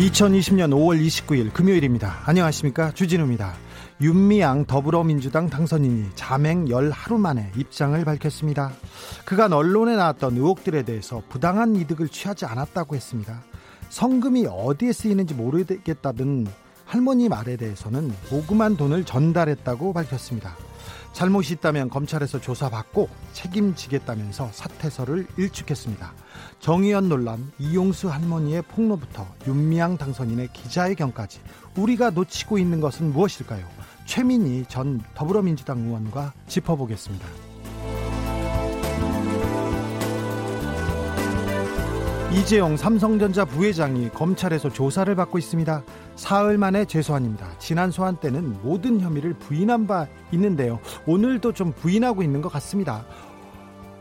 2020년 5월 29일 금요일입니다. 안녕하십니까. 주진우입니다. 윤미향 더불어민주당 당선인이 자맹 열 하루 만에 입장을 밝혔습니다. 그간 언론에 나왔던 의혹들에 대해서 부당한 이득을 취하지 않았다고 했습니다. 성금이 어디에 쓰이는지 모르겠다던 할머니 말에 대해서는 모금한 돈을 전달했다고 밝혔습니다. 잘못이 있다면 검찰에서 조사받고 책임지겠다면서 사퇴서를 일축했습니다. 정의연 논란, 이용수 할머니의 폭로부터 윤미향 당선인의 기자회견까지 우리가 놓치고 있는 것은 무엇일까요? 최민희 전 더불어민주당 의원과 짚어보겠습니다. 이재용 삼성전자 부회장이 검찰에서 조사를 받고 있습니다. 사흘 만에 재소환입니다. 지난 소환 때는 모든 혐의를 부인한 바 있는데요. 오늘도 좀 부인하고 있는 것 같습니다.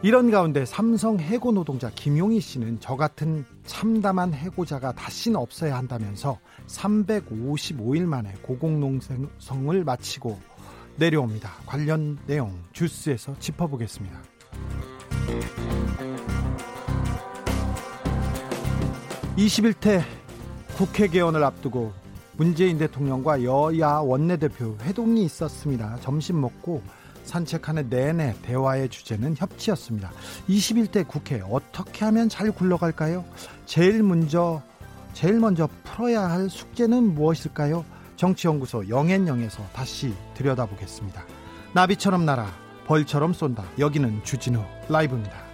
이런 가운데 삼성 해고 노동자 김용희 씨는 저 같은 참담한 해고자가 다시는 없어야 한다면서 355일 만에 고공농성을 마치고 내려옵니다. 관련 내용 주스에서 짚어보겠습니다. 21대 국회 개원을 앞두고 문재인 대통령과 여야 원내대표 회동이 있었습니다. 점심 먹고 산책하는 내내 대화의 주제는 협치였습니다. 21대 국회 어떻게 하면 잘 굴러갈까요? 제일 먼저 제일 먼저 풀어야 할 숙제는 무엇일까요? 정치연구소 영앤영에서 다시 들여다보겠습니다. 나비처럼 날아 벌처럼 쏜다. 여기는 주진우 라이브입니다.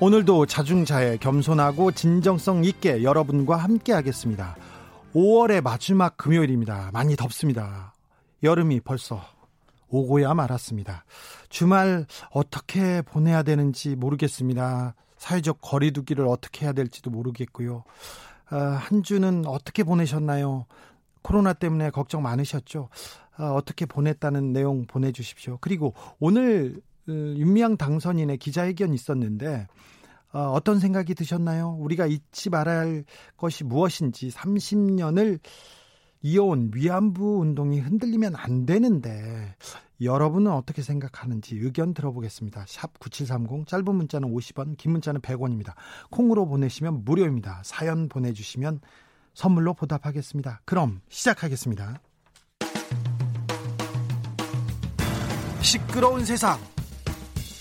오늘도 자중자애 겸손하고 진정성 있게 여러분과 함께 하겠습니다. 5월의 마지막 금요일입니다. 많이 덥습니다. 여름이 벌써 오고야 말았습니다. 주말 어떻게 보내야 되는지 모르겠습니다. 사회적 거리두기를 어떻게 해야 될지도 모르겠고요. 아, 한 주는 어떻게 보내셨나요? 코로나 때문에 걱정 많으셨죠? 아, 어떻게 보냈다는 내용 보내주십시오. 그리고 오늘 어, 윤미향 당선인의 기자회견 있었는데 어, 어떤 생각이 드셨나요? 우리가 잊지 말아야 할 것이 무엇인지 30년을 이어온 위안부 운동이 흔들리면 안 되는데 여러분은 어떻게 생각하는지 의견 들어보겠습니다. 샵 9730 짧은 문자는 50원 긴 문자는 100원입니다. 콩으로 보내시면 무료입니다. 사연 보내 주시면 선물로 보답하겠습니다. 그럼 시작하겠습니다. 시끄러운 세상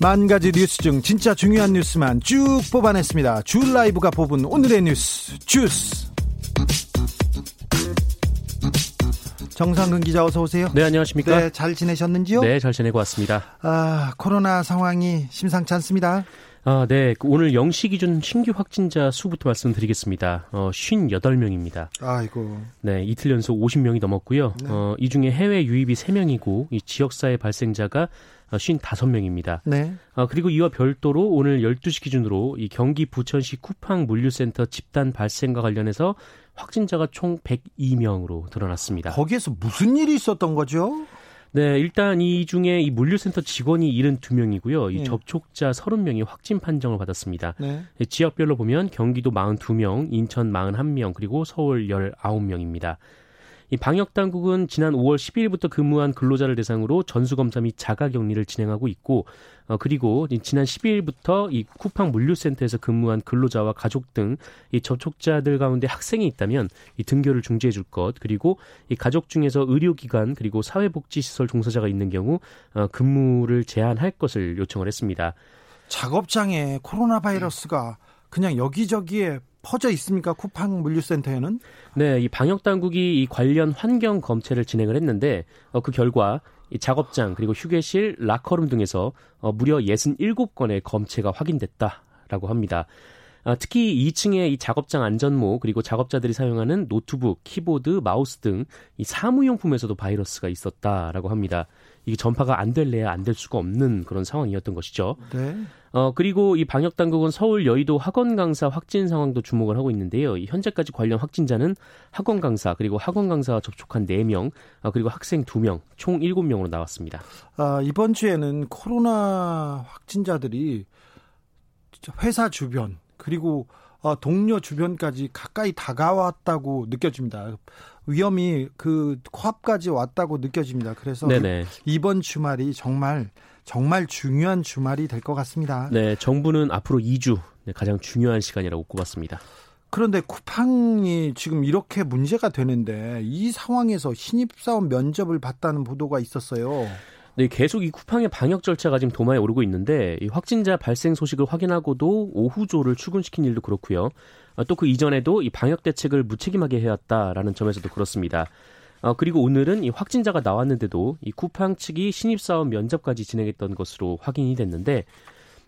만 가지 뉴스 중 진짜 중요한 뉴스만 쭉 뽑아냈습니다. 주 라이브가 뽑은 오늘의 뉴스 주스 정상근 기자 어서 오세요. 네, 안녕하십니까? 네, 잘 지내셨는지요? 네, 잘 지내고 왔습니다. 아, 코로나 상황이 심상치 않습니다. 아, 네. 오늘 0시 기준 신규 확진자 수부터 말씀드리겠습니다. 어, 58명입니다. 아이고. 네, 이틀 연속 50명이 넘었고요. 네. 어, 이 중에 해외 유입이 3명이고 이 지역사회 발생자가 55명입니다. 네. 어, 그리고 이와 별도로 오늘 12시 기준으로 이 경기 부천시 쿠팡 물류센터 집단 발생과 관련해서 확진자가 총 102명으로 드러났습니다. 거기에서 무슨 일이 있었던 거죠? 네, 일단 이 중에 이 물류센터 직원이 72명이고요. 이 네. 접촉자 30명이 확진 판정을 받았습니다. 네. 지역별로 보면 경기도 42명, 인천 41명, 그리고 서울 19명입니다. 이 방역 당국은 지난 5월 12일부터 근무한 근로자를 대상으로 전수 검사 및 자가 격리를 진행하고 있고 어 그리고 지난 12일부터 이 쿠팡 물류센터에서 근무한 근로자와 가족 등 이 접촉자들 가운데 학생이 있다면 이 등교를 중지해 줄 것, 그리고 이 가족 중에서 의료기관 그리고 사회복지시설 종사자가 있는 경우 어 근무를 제한할 것을 요청을 했습니다. 작업장에 코로나 바이러스가 그냥 여기저기에 퍼져 있습니까? 쿠팡 물류센터에는? 네, 이 방역 당국이 이 관련 환경 검체를 진행을 했는데 어, 그 결과 이 작업장 그리고 휴게실, 라커룸 등에서 어, 무려 67건의 검체가 확인됐다라고 합니다. 아, 특히 2층의 이 작업장 안전모 그리고 작업자들이 사용하는 노트북, 키보드, 마우스 등 이 사무용품에서도 바이러스가 있었다라고 합니다. 이게 전파가 안 될래야 안 될 수가 없는 그런 상황이었던 것이죠. 네. 어, 그리고 이 방역 당국은 서울 여의도 학원 강사 확진 상황도 주목을 하고 있는데요. 현재까지 관련 확진자는 학원 강사 그리고 학원 강사와 접촉한 4명, 어, 그리고 학생 2명, 총 7명으로 나왔습니다. 아, 이번 주에는 코로나 확진자들이 회사 주변 그리고 어, 동료 주변까지 가까이 다가왔다고 느껴집니다. 위험이 그 코앞까지 왔다고 느껴집니다. 그래서 네네. 이번 주말이 정말 정말 중요한 주말이 될 것 같습니다. 네, 정부는 앞으로 2주 가장 중요한 시간이라고 꼽았습니다. 그런데 쿠팡이 지금 이렇게 문제가 되는데 이 상황에서 신입사원 면접을 봤다는 보도가 있었어요. 네, 계속 이 쿠팡의 방역 절차가 지금 도마에 오르고 있는데 이 확진자 발생 소식을 확인하고도 오후조를 출근시킨 일도 그렇고요. 아, 또그 이전에도 이 방역 대책을 무책임하게 해왔다라는 점에서도 그렇습니다. 어, 그리고 오늘은 이 확진자가 나왔는데도 이 쿠팡 측이 신입사원 면접까지 진행했던 것으로 확인이 됐는데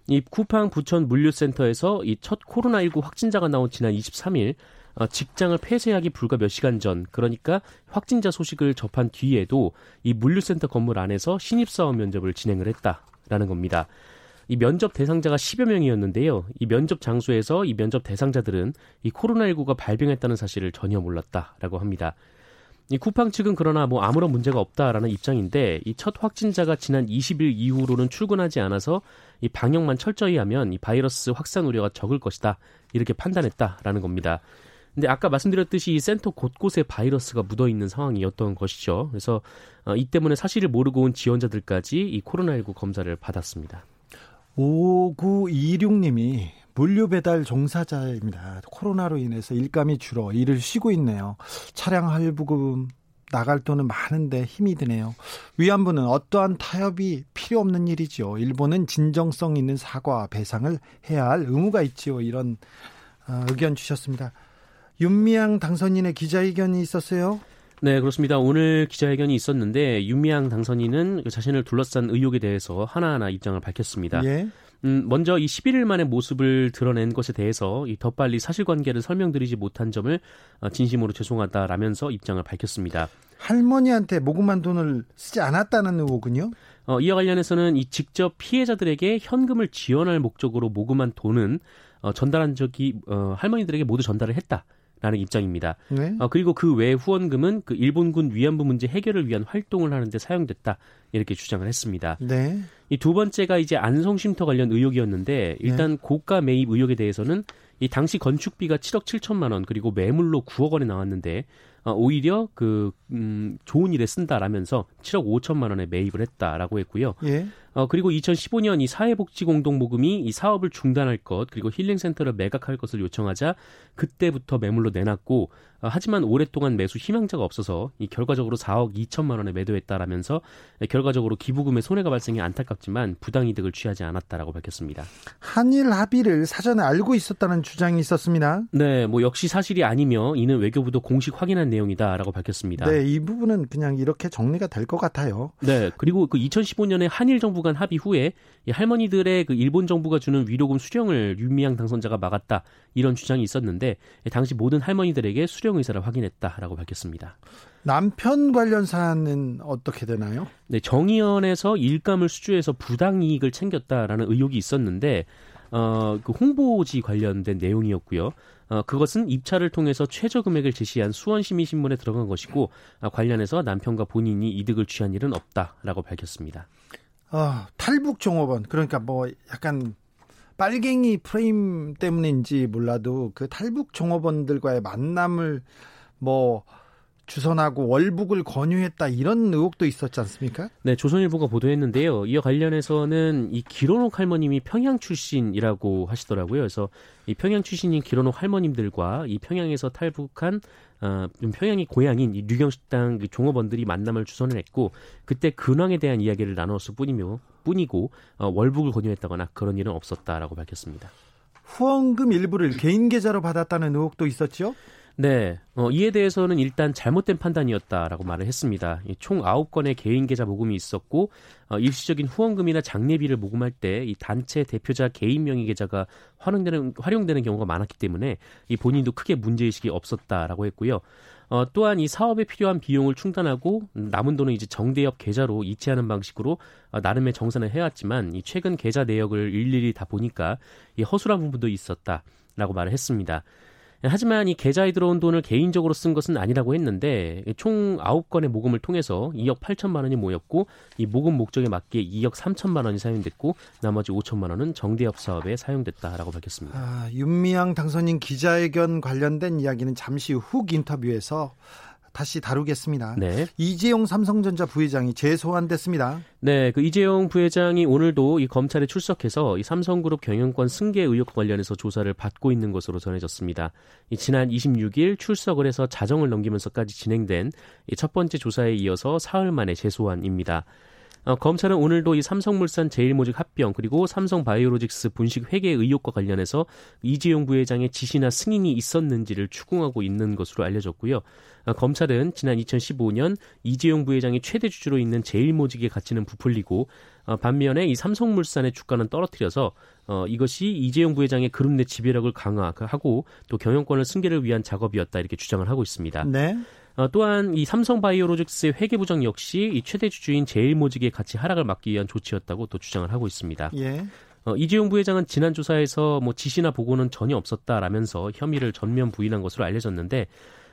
이 쿠팡 부천 물류센터에서 이 첫 코로나19 확진자가 나온 지난 23일 어, 직장을 폐쇄하기 불과 몇 시간 전, 그러니까 확진자 소식을 접한 뒤에도 이 물류센터 건물 안에서 신입사원 면접을 진행을 했다라는 겁니다. 이 면접 대상자가 10여 명이었는데요. 이 면접 장소에서 이 면접 대상자들은 이 코로나19가 발병했다는 사실을 전혀 몰랐다라고 합니다. 이 쿠팡 측은 그러나 뭐 아무런 문제가 없다라는 입장인데 이 첫 확진자가 지난 20일 이후로는 출근하지 않아서 이 방역만 철저히 하면 이 바이러스 확산 우려가 적을 것이다 이렇게 판단했다라는 겁니다. 근데 아까 말씀드렸듯이 이 센터 곳곳에 바이러스가 묻어 있는 상황이었던 것이죠. 그래서 어, 이 때문에 사실을 모르고 온 지원자들까지 이 코로나19 검사를 받았습니다. 5926님이 물류 배달 종사자입니다. 코로나로 인해서 일감이 줄어 일을 쉬고 있네요. 차량 할부금 나갈 돈은 많은데 힘이 드네요. 위안부는 어떠한 타협이 필요 없는 일이지요. 일본은 진정성 있는 사과 배상을 해야 할 의무가 있지요. 이런 어, 의견 주셨습니다. 윤미향 당선인의 기자회견이 있었어요. 네, 그렇습니다. 오늘 기자회견이 있었는데 윤미향 당선인은 그 자신을 둘러싼 의혹에 대해서 하나하나 입장을 밝혔습니다. 예. 음, 먼저 이 11일 만에 모습을 드러낸 것에 대해서 이 더 빨리 사실관계를 설명드리지 못한 점을 어, 진심으로 죄송하다라면서 입장을 밝혔습니다. 할머니한테 모금한 돈을 쓰지 않았다는 의혹은요? 어, 이와 관련해서는 이 직접 피해자들에게 현금을 지원할 목적으로 모금한 돈은 어, 전달한 적이 어, 할머니들에게 모두 전달을 했다. 라는 입장입니다. 네? 어, 그리고 그 외 후원금은 그 일본군 위안부 문제 해결을 위한 활동을 하는데 사용됐다 이렇게 주장을 했습니다. 네. 이 두 번째가 이제 안성쉼터 관련 의혹이었는데 일단 네. 고가 매입 의혹에 대해서는 이 당시 건축비가 7억 7천만 원 그리고 매물로 9억 원에 나왔는데 어, 오히려 그 음, 좋은 일에 쓴다라면서 7억 5천만 원에 매입을 했다라고 했고요. 예. 어, 그리고 2015년 이 사회복지공동모금이 이 사업을 중단할 것 그리고 힐링센터를 매각할 것을 요청하자 그때부터 매물로 내놨고 어, 하지만 오랫동안 매수 희망자가 없어서 이 결과적으로 4억 2천만 원에 매도했다라면서 결과적으로 기부금에 손해가 발생해 안타깝지만 부당이득을 취하지 않았다라고 밝혔습니다. 한일 합의를 사전에 알고 있었다는 주장이 있었습니다. 네, 뭐 역시 사실이 아니며 이는 외교부도 공식 확인한 내용이다라고 밝혔습니다. 네, 이 부분은 그냥 이렇게 정리가 될 것 같아요. 네, 그리고 그 2015년에 한일 정부 간 합의 후에 이 할머니들의 그 일본 정부가 주는 위로금 수령을 윤미향 당선자가 막았다 이런 주장이 있었는데 당시 모든 할머니들에게 수령 의사를 확인했다라고 밝혔습니다. 남편 관련 사안은 어떻게 되나요? 네, 정의연에서 일감을 수주해서 부당 이익을 챙겼다라는 의혹이 있었는데 어, 그 홍보지 관련된 내용이었고요. 어, 그것은 입찰을 통해서 최저 금액을 제시한 수원시민신문에 들어간 것이고 어, 관련해서 남편과 본인이 이득을 취한 일은 없다라고 밝혔습니다. 어, 탈북 종업원 그러니까 뭐 약간 빨갱이 프레임 때문인지 몰라도 그 탈북 종업원들과의 만남을 뭐 주선하고 월북을 권유했다 이런 의혹도 있었지 않습니까? 네, 조선일보가 보도했는데요. 이와 관련해서는 이 기로녹 할머님이 평양 출신이라고 하시더라고요. 그래서 이 평양 출신인 기로녹 할머님들과 이 평양에서 탈북한 어, 평양이 고향인 이 류경식당 그 종업원들이 만남을 주선을 했고 그때 근황에 대한 이야기를 나눴을 뿐이며 뿐이고 어, 월북을 권유했다거나 그런 일은 없었다라고 밝혔습니다. 후원금 일부를 개인 계좌로 받았다는 의혹도 있었죠? 네, 어, 이에 대해서는 일단 잘못된 판단이었다라고 말을 했습니다. 총 9건의 개인 계좌 모금이 있었고 어, 일시적인 후원금이나 장례비를 모금할 때 이 단체 대표자 개인 명의 계좌가 활용되는 활용되는 경우가 많았기 때문에 이 본인도 크게 문제 의식이 없었다라고 했고요. 어, 또한 이 사업에 필요한 비용을 충당하고 남은 돈은 이제 정대협 계좌로 이체하는 방식으로 어, 나름의 정산을 해왔지만 이 최근 계좌 내역을 일일이 다 보니까 이 허술한 부분도 있었다라고 말을 했습니다. 하지만 이 계좌에 들어온 돈을 개인적으로 쓴 것은 아니라고 했는데 총 9건의 모금을 통해서 2억 8천만 원이 모였고 이 모금 목적에 맞게 2억 3천만 원이 사용됐고 나머지 5천만 원은 정대협 사업에 사용됐다라고 밝혔습니다. 아, 윤미향 당선인 기자회견 관련된 이야기는 잠시 후 인터뷰에서 다시 다루겠습니다. 네. 이재용 삼성전자 부회장이 재소환됐습니다. 네, 그 이재용 부회장이 오늘도 이 검찰에 출석해서 이 삼성그룹 경영권 승계 의혹 관련해서 조사를 받고 있는 것으로 전해졌습니다. 이 지난 26일 출석을 해서 자정을 넘기면서까지 진행된 이 첫 번째 조사에 이어서 사흘 만에 재소환입니다. 어, 검찰은 오늘도 이 삼성물산 제일모직 합병 그리고 삼성바이오로직스 분식 회계 의혹과 관련해서 이재용 부회장의 지시나 승인이 있었는지를 추궁하고 있는 것으로 알려졌고요. 어, 검찰은 지난 2015년 이재용 부회장이 최대 주주로 있는 제일모직의 가치는 부풀리고 어, 반면에 이 삼성물산의 주가는 떨어뜨려서 어, 이것이 이재용 부회장의 그룹 내 지배력을 강화하고 또 경영권을 승계를 위한 작업이었다 이렇게 주장을 하고 있습니다. 네. 어, 또한 이 삼성바이오로직스의 회계 부정 역시 이 최대 주주인 제일모직의 가치 하락을 막기 위한 조치였다고 또 주장을 하고 있습니다. 예. 어, 이재용 부회장은 지난 조사에서 뭐 지시나 보고는 전혀 없었다라면서 혐의를 전면 부인한 것으로 알려졌는데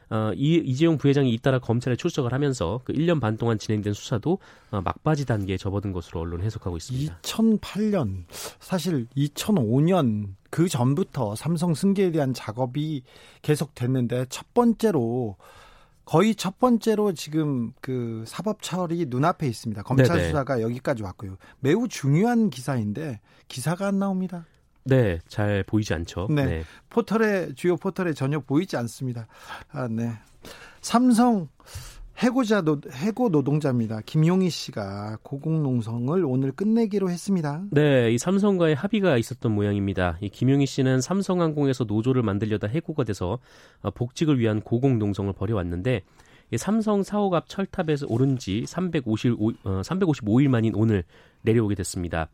어, 이, 이재용 부회장이 잇따라 검찰에 출석을 하면서 그 1년 반 동안 진행된 수사도 어, 막바지 단계에 접어든 것으로 언론 해석하고 있습니다. 2008년 사실 2005년 그 전부터 삼성 승계에 대한 작업이 계속됐는데 첫 번째로 거의 첫 번째로 지금 그 사법 처리 눈앞에 있습니다. 검찰 네네. 수사가 여기까지 왔고요. 매우 중요한 기사인데 기사가 안 나옵니다. 네, 잘 보이지 않죠. 네. 네. 포털에 주요 포털에 전혀 보이지 않습니다. 아, 네. 삼성 해고자 노, 해고 노동자입니다. 김용희 씨가 고공농성을 오늘 끝내기로 했습니다. 네, 이 삼성과의 합의가 있었던 모양입니다. 이 김용희 씨는 삼성항공에서 노조를 만들려다 해고가 돼서 어, 복직을 위한 고공농성을 벌여왔는데 이 삼성 사옥 앞 철탑에서 오른 지 355, 어, 355일 만인 오늘 내려오게 됐습니다.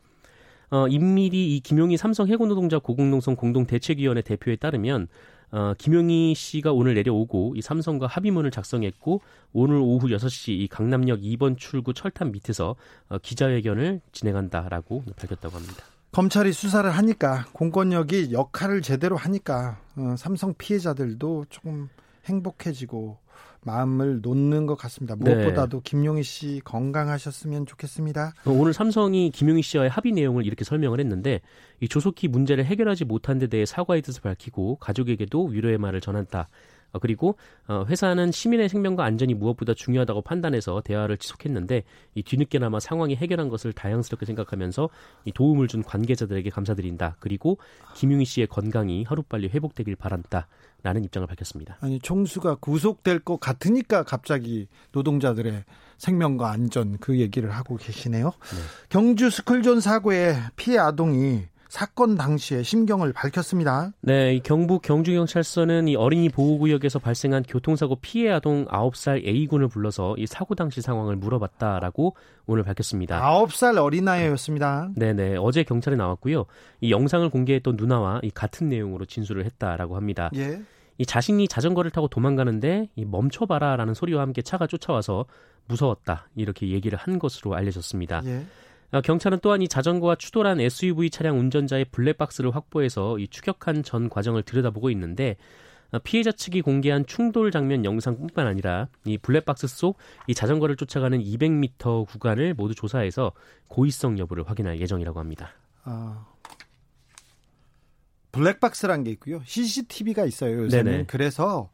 어, 임밀히 이 김용희 삼성 해고 노동자 고공농성 공동대책위원회 대표에 따르면 어, 김용희 씨가 오늘 내려오고 이 삼성과 합의문을 작성했고 오늘 오후 6시 이 강남역 2번 출구 철탑 밑에서 어, 기자회견을 진행한다라고 밝혔다고 합니다. 검찰이 수사를 하니까 공권력이 역할을 제대로 하니까 어, 삼성 피해자들도 조금 행복해지고 마음을 놓는 것 같습니다. 무엇보다도 네. 김용희 씨 건강하셨으면 좋겠습니다. 어, 오늘 삼성이 김용희 씨와의 합의 내용을 이렇게 설명을 했는데 이 조속히 문제를 해결하지 못한 데 대해 사과의 뜻을 밝히고 가족에게도 위로의 말을 전한다. 어, 그리고 어, 회사는 시민의 생명과 안전이 무엇보다 중요하다고 판단해서 대화를 지속했는데 이 뒤늦게나마 상황이 해결한 것을 다양스럽게 생각하면서 이 도움을 준 관계자들에게 감사드린다. 그리고 김용희 씨의 건강이 하루빨리 회복되길 바란다. 라는 입장을 밝혔습니다. 아니 총수가 구속될 것 같으니까 갑자기 노동자들의 생명과 안전 그 얘기를 하고 계시네요. 네. 경주 스쿨존 사고의 피해 아동이 사건 당시에 심경을 밝혔습니다. 네, 경북 경주경찰서는 이 어린이 보호구역에서 발생한 교통사고 피해 아동 9살 A군을 불러서 이 사고 당시 상황을 물어봤다라고 오늘 밝혔습니다. 9살 어린아이였습니다. 네, 네. 어제 경찰에 나왔고요. 이 영상을 공개했던 누나와 이 같은 내용으로 진술을 했다라고 합니다. 예. 이 자신이 자전거를 타고 도망가는데 이 멈춰봐라라는 소리와 함께 차가 쫓아와서 무서웠다 이렇게 얘기를 한 것으로 알려졌습니다. 예. 어, 경찰은 또한 이 자전거와 추돌한 SUV 차량 운전자의 블랙박스를 확보해서 이 추격한 전 과정을 들여다보고 있는데 어, 피해자 측이 공개한 충돌 장면 영상뿐만 아니라 이 블랙박스 속 이 자전거를 쫓아가는 200m 구간을 모두 조사해서 고의성 여부를 확인할 예정이라고 합니다. 아, 블랙박스란 게 있고요. CCTV가 있어요. 요새는. 네네. 그래서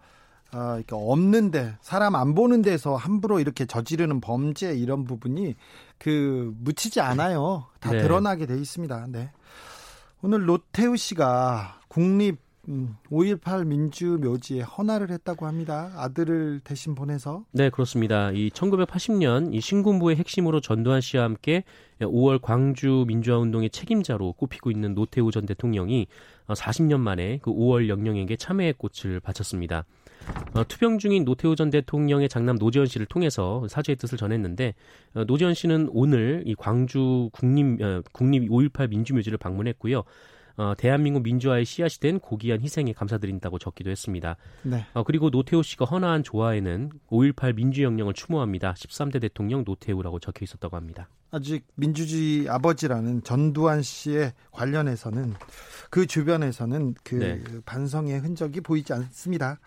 어, 없는데 사람 안 보는 데서 함부로 이렇게 저지르는 범죄 이런 부분이 그 묻히지 않아요. 다 네. 드러나게 돼 있습니다. 네. 오늘 노태우 씨가 국립 5.18 음, 민주묘지에 헌화를 했다고 합니다. 아들을 대신 보내서. 네, 그렇습니다. 이 1980년 이 신군부의 핵심으로 전두환 씨와 함께 5월 광주 민주화 운동의 책임자로 꼽히고 있는 노태우 전 대통령이 40년 만에 그 5월 영령에게 참회의 꽃을 바쳤습니다. 어, 투병 중인 노태우 전 대통령의 장남 노재현 씨를 통해서 사죄의 뜻을 전했는데 어, 노재현 씨는 오늘 이 광주 국립 어, 국립 5.18 민주묘지를 방문했고요. 어, 대한민국 민주화의 씨앗이 된 고귀한 희생에 감사드린다고 적기도 했습니다. 네. 어, 그리고 노태우 씨가 헌화한 조화에는 5.18 민주혁명을 추모합니다. 13대 대통령 노태우라고 적혀 있었다고 합니다. 아직 민주주의 아버지라는 전두환 씨의 관련해서는 그 주변에서는 그 네. 반성의 흔적이 보이지 않습니다.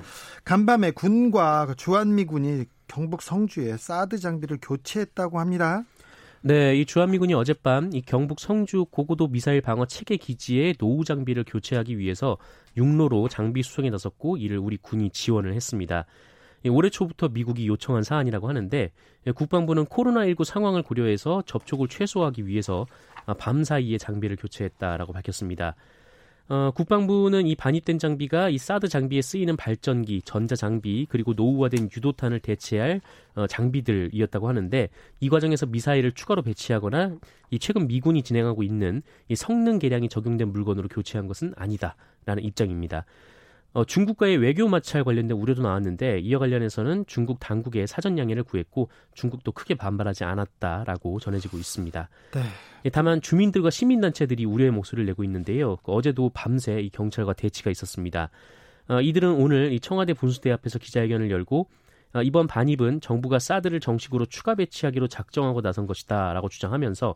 간밤에 군과 주한미군이 경북 성주에 사드 장비를 교체했다고 합니다. 네, 이 주한미군이 어젯밤 이 경북 성주 고고도 미사일 방어 체계 기지에 노후 장비를 교체하기 위해서 육로로 장비 수송에 나섰고 이를 우리 군이 지원을 했습니다. 올해 초부터 미국이 요청한 사안이라고 하는데 국방부는 코로나19 상황을 고려해서 접촉을 최소화하기 위해서 밤 사이에 장비를 교체했다라고 밝혔습니다. 어, 국방부는 이 반입된 장비가 이 사드 장비에 쓰이는 발전기, 전자 장비 그리고 노후화된 유도탄을 대체할 어, 장비들이었다고 하는데 이 과정에서 미사일을 추가로 배치하거나 이 최근 미군이 진행하고 있는 이 성능 개량이 적용된 물건으로 교체한 것은 아니다라는 입장입니다. 어, 중국과의 외교 마찰 관련된 우려도 나왔는데 이와 관련해서는 중국 당국에 사전 양해를 구했고 중국도 크게 반발하지 않았다라고 전해지고 있습니다. 네. 예, 다만 주민들과 시민단체들이 우려의 목소리를 내고 있는데요. 그 어제도 밤새 이 경찰과 대치가 있었습니다. 어, 이들은 오늘 이 청와대 분수대 앞에서 기자회견을 열고 어, 이번 반입은 정부가 사드를 정식으로 추가 배치하기로 작정하고 나선 것이다라고 주장하면서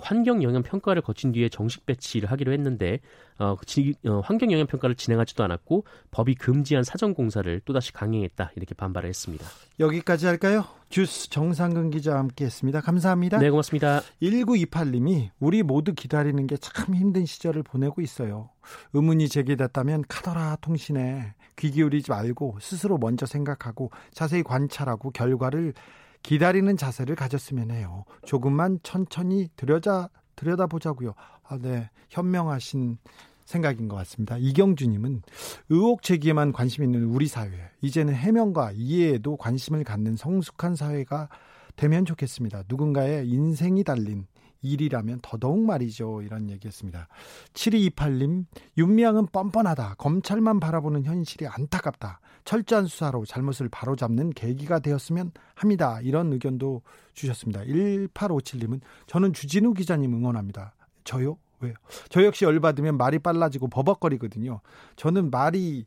환경 영향 평가를 거친 뒤에 정식 배치를 하기로 했는데 어, 지, 어, 환경 영향 평가를 진행하지도 않았고 법이 금지한 사전 공사를 또다시 강행했다 이렇게 반발을 했습니다. 여기까지 할까요? 주스 정상근 기자와 함께했습니다. 감사합니다. 네, 고맙습니다. 1928님이 우리 모두 기다리는 게 참 힘든 시절을 보내고 있어요. 의문이 제기됐다면 카더라 통신에 귀 기울이지 말고 스스로 먼저 생각하고 자세히 관찰하고 결과를 기다리는 자세를 가졌으면 해요. 조금만 천천히 들여다 들여다보자고요. 아, 네. 현명하신 생각인 것 같습니다. 이경주님은 의혹 제기에만 관심 있는 우리 사회, 이제는 해명과 이해에도 관심을 갖는 성숙한 사회가 되면 좋겠습니다. 누군가의 인생이 달린 일이라면 더더욱 말이죠. 이런 얘기했습니다. 7228님, 윤미향은 뻔뻔하다. 검찰만 바라보는 현실이 안타깝다. 철저한 수사로 잘못을 바로잡는 계기가 되었으면 합니다. 이런 의견도 주셨습니다. 1857님은 저는 주진우 기자님 응원합니다. 저요? 왜요? 저 역시 열받으면 말이 빨라지고 버벅거리거든요. 저는 말이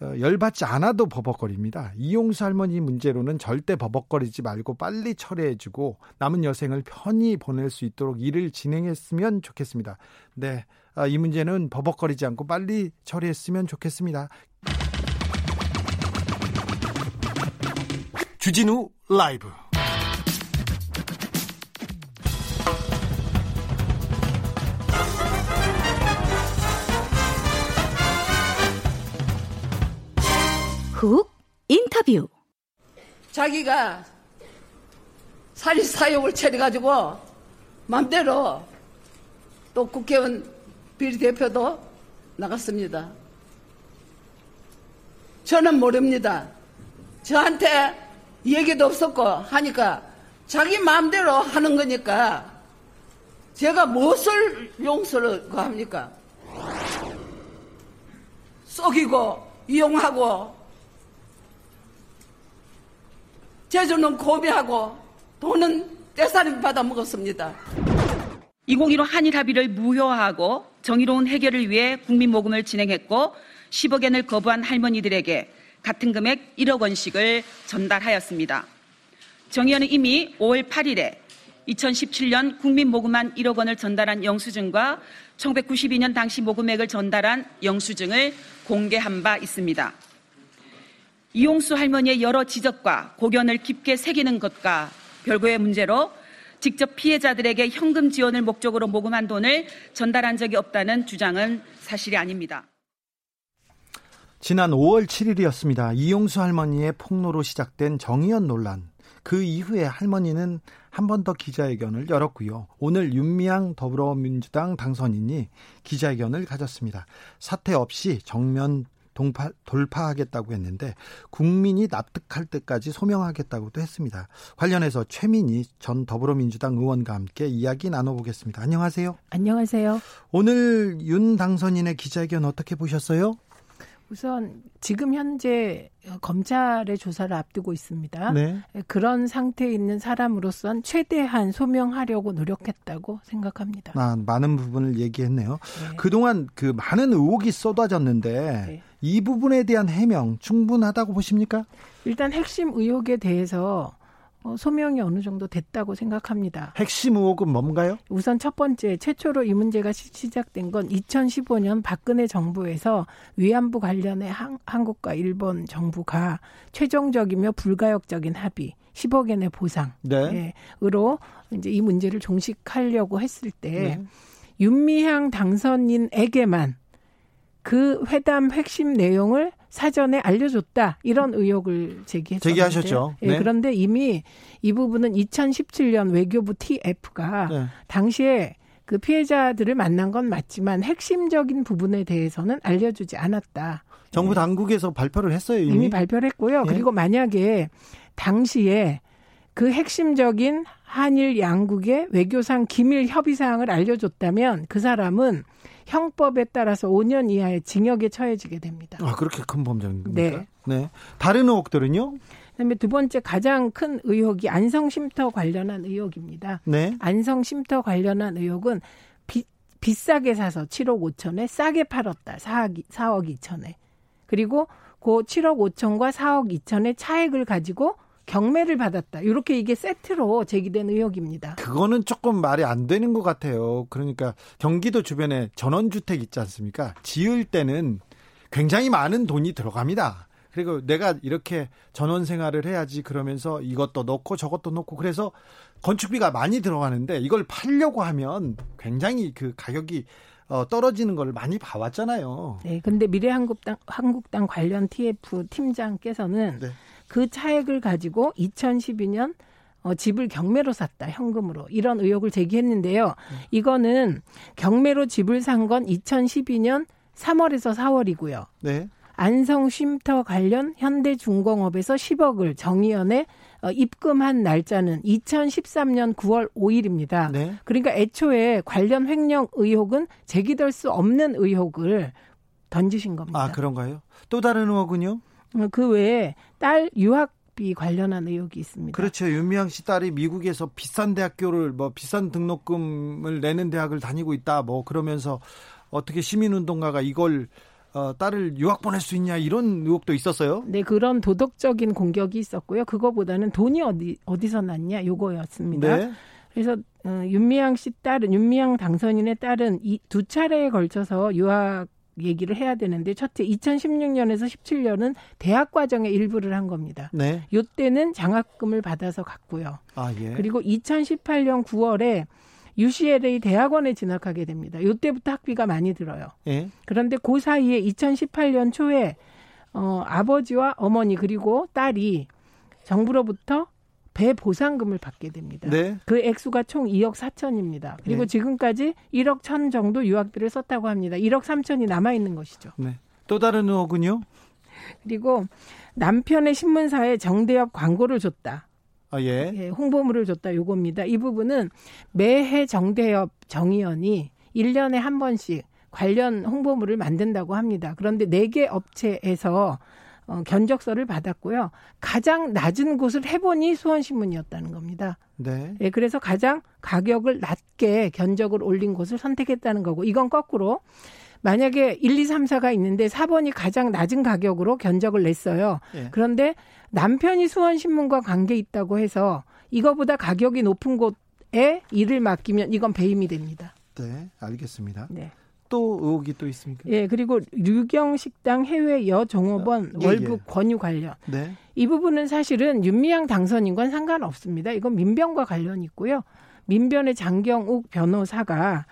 어, 열받지 않아도 버벅거립니다. 이용수 할머니 문제로는 절대 버벅거리지 말고 빨리 처리해주고 남은 여생을 편히 보낼 수 있도록 일을 진행했으면 좋겠습니다. 네, 아, 이 문제는 버벅거리지 않고 빨리 처리했으면 좋겠습니다. 주진우 라이브 훅 인터뷰. 자기가 사리 사욕을 차려가지고 맘대로 또 국회의원 비리대표도 나갔습니다. 저는 모릅니다. 저한테 얘기도 없었고 하니까 자기 마음대로 하는 거니까 제가 무엇을 용서를 합니까? 썩이고 이용하고 제주는 고비하고 돈은 떼살림 받아 먹었습니다. 2015 한일 합의를 무효화하고 정의로운 해결을 위해 국민 모금을 진행했고 10억 엔을 거부한 할머니들에게 같은 금액 1억 원씩을 전달하였습니다. 정의원은 이미 5월 8일에 2017년 국민 모금한 1억 원을 전달한 영수증과 1992년 당시 모금액을 전달한 영수증을 공개한 바 있습니다. 이용수 할머니의 여러 지적과 고견을 깊게 새기는 것과 별거의 문제로 직접 피해자들에게 현금 지원을 목적으로 모금한 돈을 전달한 적이 없다는 주장은 사실이 아닙니다. 지난 5월 7일이었습니다. 이용수 할머니의 폭로로 시작된 정의연 논란. 그 이후에 할머니는 한 번 더 기자회견을 열었고요. 오늘 윤미향 더불어민주당 당선인이 기자회견을 가졌습니다. 사퇴 없이 정면 동파, 돌파하겠다고 했는데 국민이 납득할 때까지 소명하겠다고도 했습니다. 관련해서 최민희 전 더불어민주당 의원과 함께 이야기 나눠보겠습니다. 안녕하세요. 안녕하세요. 오늘 윤 당선인의 기자회견 어떻게 보셨어요? 우선 지금 현재 검찰의 조사를 앞두고 있습니다. 네. 그런 상태에 있는 사람으로선 최대한 소명하려고 노력했다고 생각합니다. 아, 많은 부분을 얘기했네요. 네. 그동안 그 많은 의혹이 쏟아졌는데 네. 이 부분에 대한 해명 충분하다고 보십니까? 일단 핵심 의혹에 대해서 어, 소명이 어느 정도 됐다고 생각합니다. 핵심 의혹은 뭔가요? 우선 첫 번째 최초로 이 문제가 시- 시작된 건 2015년 박근혜 정부에서 위안부 관련해 한, 한국과 일본 정부가 최종적이며 불가역적인 합의 10억 엔의 보상 네. 으로 이제 이 문제를 종식하려고 했을 때 네. 윤미향 당선인에게만 그 회담 핵심 내용을 사전에 알려줬다 이런 의혹을 제기했었는데 제기하셨죠. 예, 네. 그런데 이미 이 부분은 2017년 외교부 TF가 네. 당시에 그 피해자들을 만난 건 맞지만 핵심적인 부분에 대해서는 알려주지 않았다. 정부 당국에서 발표를 했어요 이미. 이미 발표를 했고요. 예. 그리고 만약에 당시에 그 핵심적인 한일 양국의 외교상 기밀 협의 사항을 알려줬다면 그 사람은 형법에 따라서 5년 이하의 징역에 처해지게 됩니다. 아 그렇게 큰 범죄입니까? 네. 네. 다른 의혹들은요? 그다음에 두 번째 가장 큰 의혹이 안성 쉼터 관련한 의혹입니다. 네. 안성 쉼터 관련한 의혹은 비, 비싸게 사서 7억 5천에 싸게 팔았다. 4억, 4억 2천에. 그리고 그 7억 5천과 4억 2천의 차액을 가지고 경매를 받았다. 이렇게 이게 세트로 제기된 의혹입니다. 그거는 조금 말이 안 되는 것 같아요. 그러니까 경기도 주변에 전원주택 있지 않습니까? 지을 때는 굉장히 많은 돈이 들어갑니다. 그리고 내가 이렇게 전원 생활을 해야지 그러면서 이것도 넣고 저것도 넣고 그래서 건축비가 많이 들어가는데 이걸 팔려고 하면 굉장히 그 가격이 어, 떨어지는 걸 많이 봐왔잖아요. 네, 근데 미래한국당 한국당 관련 TF 팀장께서는 네. 그 차액을 가지고 2012년 어, 집을 경매로 샀다 현금으로 이런 의혹을 제기했는데요. 이거는 경매로 집을 산 건 2012년 3월에서 4월이고요. 네. 안성 쉼터 관련 현대중공업에서 10억을 정의연에 어, 입금한 날짜는 2013년 9월 5일입니다. 네. 그러니까 애초에 관련 횡령 의혹은 제기될 수 없는 의혹을 던지신 겁니다. 아, 그런가요? 또 다른 의혹은요? 어, 그 외에 딸 유학 비 관련한 의혹이 있습니다. 그렇죠. 윤미향 씨 딸이 미국에서 비싼 대학교를 뭐 비싼 등록금을 내는 대학을 다니고 있다. 뭐 그러면서 어떻게 시민운동가가 이걸 어, 딸을 유학 보낼 수 있냐 이런 의혹도 있었어요. 네, 그런 도덕적인 공격이 있었고요. 그거보다는 돈이 어디 어디서 났냐 요거였습니다. 네. 그래서 어, 윤미향 씨 딸은 윤미향 당선인의 딸은 이 두 차례에 걸쳐서 유학 얘기를 해야 되는데 첫째 2016년에서 17년은 대학 과정의 일부를 한 겁니다. 네. 요때는 장학금을 받아서 갔고요. 아, 예. 그리고 2018년 9월에 UCLA 대학원에 진학하게 됩니다. 요때부터 학비가 많이 들어요. 예. 그런데 그 사이에 2018년 초에 어, 아버지와 어머니 그리고 딸이 정부로부터 배 보상금을 받게 됩니다. 네. 그 액수가 총 2억 4천입니다. 그리고 네. 지금까지 1억 1천 정도 유학비를 썼다고 합니다. 1억 3천이 남아 있는 것이죠. 네. 또 다른 의혹은요? 그리고 남편의 신문사에 정대협 광고를 줬다. 아, 예. 예, 홍보물을 줬다 요겁니다. 이 부분은 매해 정대협 정의원이 1년에 한 번씩 관련 홍보물을 만든다고 합니다. 그런데 4개 업체에서 어, 견적서를 받았고요. 가장 낮은 곳을 해보니 수원신문이었다는 겁니다. 네. 예, 그래서 가장 가격을 낮게 견적을 올린 곳을 선택했다는 거고, 이건 거꾸로 만약에 1, 2, 3, 4가 있는데 4번이 가장 낮은 가격으로 견적을 냈어요. 예. 그런데 남편이 수원신문과 관계 있다고 해서 이거보다 가격이 높은 곳에 일을 맡기면 이건 배임이 됩니다. 네. 알겠습니다. 네. 또 의혹이 또 있습니까? 예, 그리고 류경식당 해외 여종업원 예, 월북 예. 권유 관련. 네. 이 부분은 사실은 윤미향 당선인과는 상관없습니다. 이건 민변과 관련이 있고요. 민변의 장경욱 변호사가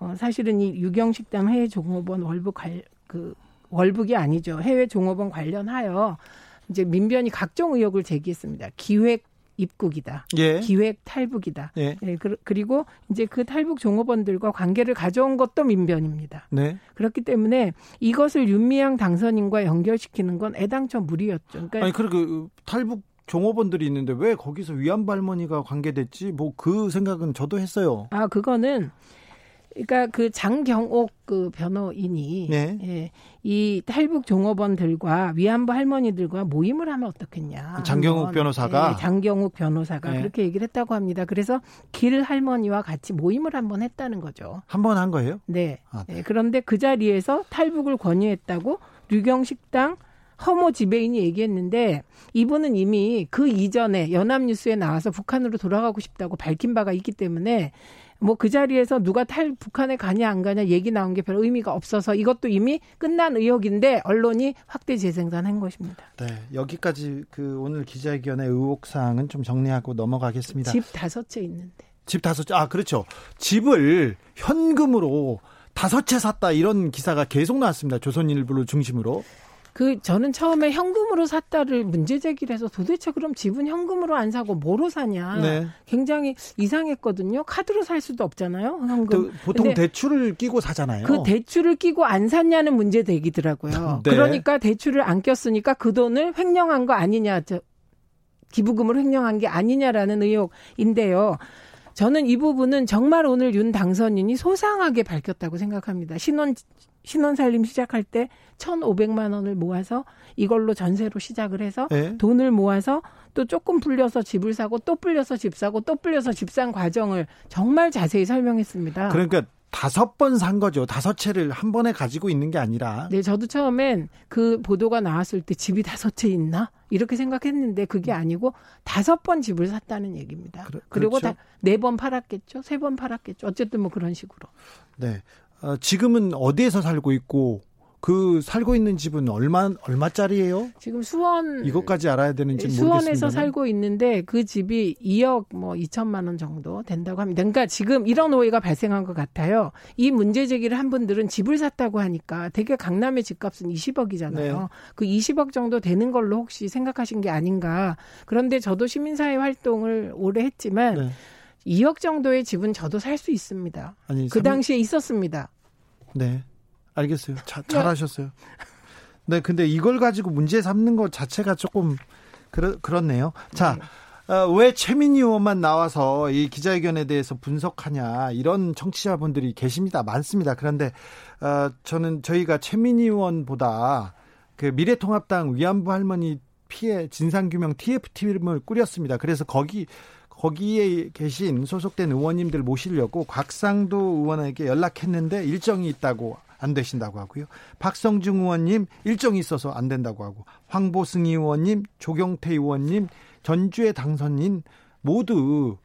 어, 사실은 이 유경식당 해외 종업원 월북 관, 그 월북이 아니죠. 해외 종업원 관련하여 이제 민변이 각종 의혹을 제기했습니다. 기획 입국이다. 예. 기획 탈북이다. 예. 예, 그- 그리고 이제 그 탈북 종업원들과 관계를 가져온 것도 민변입니다. 네. 그렇기 때문에 이것을 윤미향 당선인과 연결시키는 건 애당초 무리였죠. 그러니까 아니 그리고 탈북 종업원들이 있는데 왜 거기서 위안부 할머니가 관계됐지? 뭐 그 생각은 저도 했어요. 아 그거는 그러니까 그 장경옥 그 변호인이 네. 예, 이 탈북 종업원들과 위안부 할머니들과 모임을 하면 어떻겠냐. 그 장경욱 한번. 변호사가? 예, 장경욱 변호사가 네. 그렇게 얘기를 했다고 합니다. 그래서 길 할머니와 같이 모임을 한번 했다는 거죠. 한 번 한 거예요? 네. 아, 예, 그런데 그 자리에서 탈북을 권유했다고 류경식당 허모 지배인이 얘기했는데 이분은 이미 그 이전에 연합뉴스에 나와서 북한으로 돌아가고 싶다고 밝힌 바가 있기 때문에 뭐 그 자리에서 누가 탈 북한에 가냐 안 가냐 얘기 나온 게별 의미가 없어서 이것도 이미 끝난 의혹인데 언론이 확대 재생산한 것입니다. 네. 여기까지 그 오늘 기자회견의 의혹 사항은 좀 정리하고 넘어가겠습니다. 집 다섯 채 있는데. 집 다섯 채. 아, 그렇죠. 집을 현금으로 다섯 채 샀다 이런 기사가 계속 나왔습니다. 조선일보를 중심으로. 그 저는 처음에 현금으로 샀다를 문제 제기를 해서 도대체 그럼 집은 현금으로 안 사고 뭐로 사냐 네. 굉장히 이상했거든요. 카드로 살 수도 없잖아요. 현금. 또 보통 대출을 끼고 사잖아요. 그 대출을 끼고 안 샀냐는 문제 제기더라고요. 네. 그러니까 대출을 안 꼈으니까 그 돈을 횡령한 거 아니냐, 저 기부금을 횡령한 게 아니냐라는 의혹인데요. 저는 이 부분은 정말 오늘 윤 당선인이 소상하게 밝혔다고 생각합니다. 신혼 신혼 살림 시작할 때 1,500만 원을 모아서 이걸로 전세로 시작을 해서 네. 돈을 모아서 또 조금 불려서 집을 사고 또 불려서 집 사고 또 불려서 집 산 과정을 정말 자세히 설명했습니다. 그러니까 다섯 번 산 거죠. 다섯 채를 한 번에 가지고 있는 게 아니라. 네, 저도 처음엔 그 보도가 나왔을 때 집이 다섯 채 있나? 이렇게 생각했는데 그게 아니고 다섯 번 집을 샀다는 얘기입니다. 그러- 그리고 그렇죠. 네번 팔았겠죠? 세 번 팔았겠죠? 어쨌든 뭐 그런 식으로. 네. 어, 지금은 어디에서 살고 있고 그 살고 있는 집은 얼마 얼마짜리예요? 지금 수원 이것까지 알아야 되는지 네, 수원에서 모르겠습니다. 살고 있는데 그 집이 2억 뭐 2천만 원 정도 된다고 합니다. 그러니까 지금 이런 오해가 발생한 것 같아요. 이 문제 제기를 한 분들은 집을 샀다고 하니까 되게 강남의 집값은 20억이잖아요. 네. 그 20억 정도 되는 걸로 혹시 생각하신 게 아닌가. 그런데 저도 시민사회 활동을 오래 했지만 네. 2억 정도의 집은 저도 살 수 있습니다. 아니 그 삼- 당시에 있었습니다. 네. 알겠어요. 자, 잘하셨어요. 네, 근데 이걸 가지고 문제 삼는 것 자체가 조금 그렇, 그렇네요. 자, 어, 왜 최민희 의원만 나와서 이 기자회견에 대해서 분석하냐 이런 청취자분들이 계십니다. 많습니다. 그런데 어, 저는 저희가 최민희 의원보다 그 미래통합당 위안부 할머니 피해 진상규명 TF팀을 꾸렸습니다. 그래서 거기 거기에 계신 소속된 의원님들 모시려고 곽상도 의원에게 연락했는데 일정이 있다고 안 되신다고 하고요. 박성중 의원님 일정이 있어서 안 된다고 하고 황보승 의원님, 조경태 의원님, 전주의 당선인 모두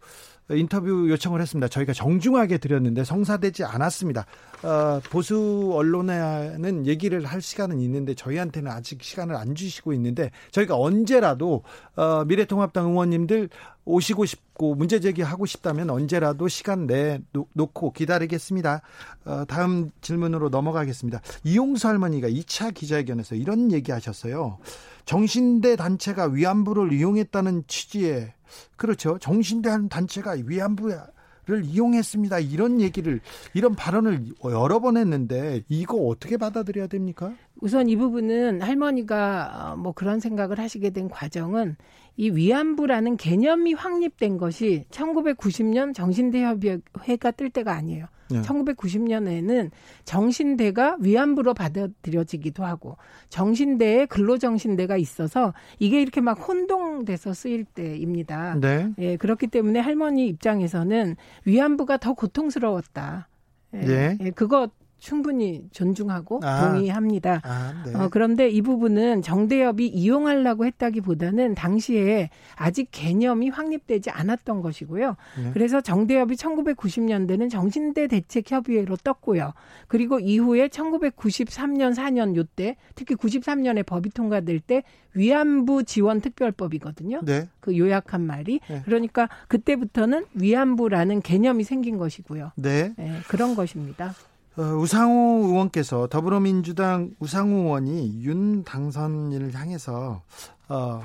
인터뷰 요청을 했습니다. 저희가 정중하게 드렸는데 성사되지 않았습니다. 어, 보수 언론에는 얘기를 할 시간은 있는데 저희한테는 아직 시간을 안 주시고 있는데 저희가 언제라도 어, 미래통합당 의원님들 오시고 싶고 문제 제기하고 싶다면 언제라도 시간 내 놓- 놓고 기다리겠습니다. 어, 다음 질문으로 넘어가겠습니다. 이용수 할머니가 2차 기자회견에서 이런 얘기하셨어요. 정신대 단체가 위안부를 이용했다는 취지에 그렇죠. 정신대 한 단체가 위안부를 이용했습니다. 이런 얘기를 이런 발언을 여러 번 했는데 이거 어떻게 받아들여야 됩니까? 우선 이 부분은 할머니가 어, 뭐 그런 생각을 하시게 된 과정은 이 위안부라는 개념이 확립된 것이 1990년 정신대 협의회가 뜰 때가 아니에요. 네. 1990년에는 정신대가 위안부로 받아들여지기도 하고 정신대에 근로정신대가 있어서 이게 이렇게 막 혼동돼서 쓰일 때입니다. 네. 예, 그렇기 때문에 할머니 입장에서는 위안부가 더 고통스러웠다. 예, 예. 예, 그거 충분히 존중하고 아. 동의합니다. 아, 네. 어, 그런데 이 부분은 정대협이 이용하려고 했다기보다는 당시에 아직 개념이 확립되지 않았던 것이고요. 네. 그래서 정대협이 1990년대는 정신대 대책협의회로 떴고요. 그리고 이후에 1993년, 4년 요때 특히 93년에 법이 통과될 때 위안부 지원 특별법이거든요. 네. 그 요약한 말이. 네. 그러니까 그때부터는 위안부라는 개념이 생긴 것이고요. 네. 예, 그런 것입니다. 어, 우상호 의원께서 더불어민주당 우상호 의원이 윤 당선인을 향해서 어,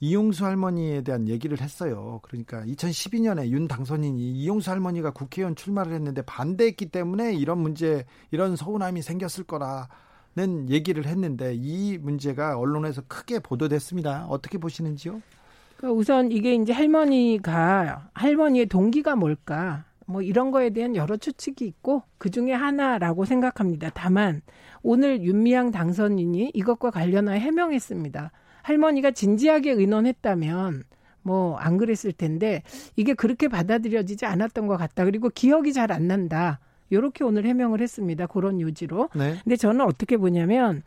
이용수 할머니에 대한 얘기를 했어요. 그러니까 2012년에 윤 당선인이 이용수 할머니가 국회의원 출마를 했는데 반대했기 때문에 이런 문제, 이런 서운함이 생겼을 거라는 얘기를 했는데 이 문제가 언론에서 크게 보도됐습니다. 어떻게 보시는지요? 그러니까 우선 이게 이제 할머니가 할머니의 동기가 뭘까? 뭐 이런 거에 대한 여러 추측이 있고 그 중에 하나라고 생각합니다. 다만 오늘 윤미향 당선인이 이것과 관련하여 해명했습니다. 할머니가 진지하게 의논했다면 뭐 안 그랬을 텐데 이게 그렇게 받아들여지지 않았던 것 같다. 그리고 기억이 잘 안 난다. 요렇게 오늘 해명을 했습니다. 그런 요지로. 네. 근데 저는 어떻게 보냐면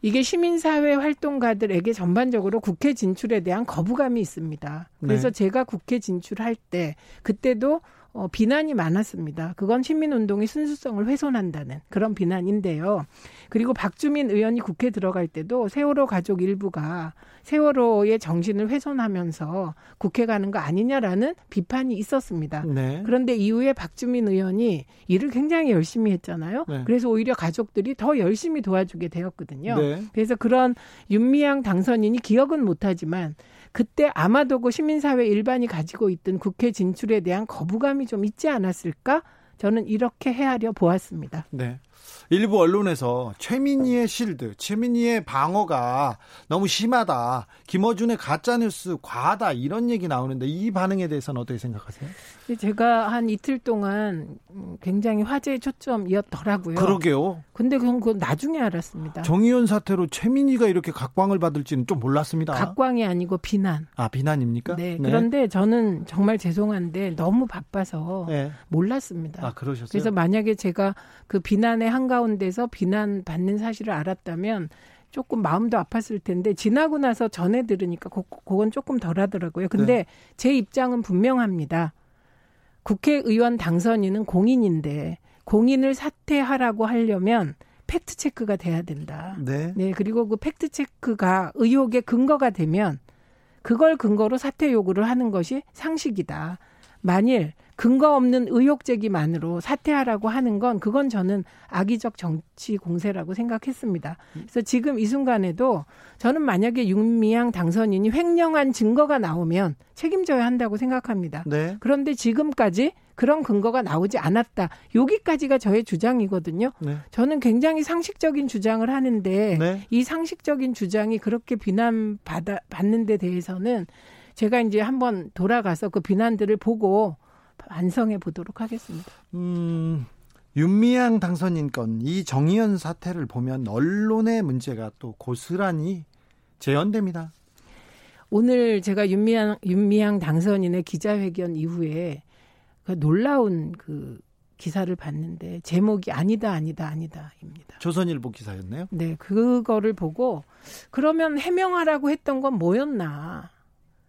이게 시민사회 활동가들에게 전반적으로 국회 진출에 대한 거부감이 있습니다. 그래서 네. 제가 국회 진출할 때 그때도 어, 비난이 많았습니다. 그건 시민운동의 순수성을 훼손한다는 그런 비난인데요. 그리고 박주민 의원이 국회 들어갈 때도 세월호 가족 일부가 세월호의 정신을 훼손하면서 국회 가는 거 아니냐라는 비판이 있었습니다. 네. 그런데 이후에 박주민 의원이 일을 굉장히 열심히 했잖아요. 네. 그래서 오히려 가족들이 더 열심히 도와주게 되었거든요. 네. 그래서 그런 윤미향 당선인이 기억은 못하지만 그때 아마도 그 시민사회 일반이 가지고 있던 국회 진출에 대한 거부감이 좀 있지 않았을까? 저는 이렇게 헤아려 보았습니다. 네. 일부 언론에서 최민희의 실드, 최민희의 방어가 너무 심하다. 김어준의 가짜뉴스 과하다. 이런 얘기 나오는데 이 반응에 대해서는 어떻게 생각하세요? 제가 한 이틀 동안 굉장히 화제의 초점이었더라고요. 그러게요. 근데 그건 그 나중에 알았습니다. 정의연 사태로 최민희가 이렇게 각광을 받을지는 좀 몰랐습니다. 각광이 아니고 비난. 아, 비난입니까? 네. 네. 그런데 저는 정말 죄송한데 너무 바빠서 네. 몰랐습니다. 아, 그러셨어요? 그래서 만약에 제가 그 비난의 한 가운데서 비난 받는 사실을 알았다면 조금 마음도 아팠을 텐데 지나고 나서 전해 들으니까 그, 그건 조금 덜 하더라고요. 근데 네. 제 입장은 분명합니다. 국회의원 당선인은 공인인데 공인을 사퇴하라고 하려면 fact check가 돼야 된다. 네. 네. 그리고 그 fact check가 의혹의 근거가 되면 그걸 근거로 사퇴 요구를 하는 것이 상식이다. 만일 근거 없는 의혹 제기만으로 사퇴하라고 하는 건 그건 저는 악의적 정치 공세라고 생각했습니다. 그래서 지금 이 순간에도 저는 만약에 윤미향 당선인이 횡령한 증거가 나오면 책임져야 한다고 생각합니다. 네. 그런데 지금까지 그런 근거가 나오지 않았다. 여기까지가 저의 주장이거든요. 네. 저는 굉장히 상식적인 주장을 하는데 네. 이 상식적인 주장이 그렇게 비난받아 받는 데 대해서는 제가 이제 한번 돌아가서 그 비난들을 보고 완성해 보도록 하겠습니다. 음, 윤미향 당선인 건 이 정의연 사태를 보면 언론의 문제가 또 고스란히 재현됩니다. 오늘 제가 윤미향 윤미향 당선인의 기자회견 이후에 그 놀라운 그 기사를 봤는데 제목이 아니다 아니다 아니다입니다. 조선일보 기사였네요. 네, 그거를 보고 그러면 해명하라고 했던 건 뭐였나?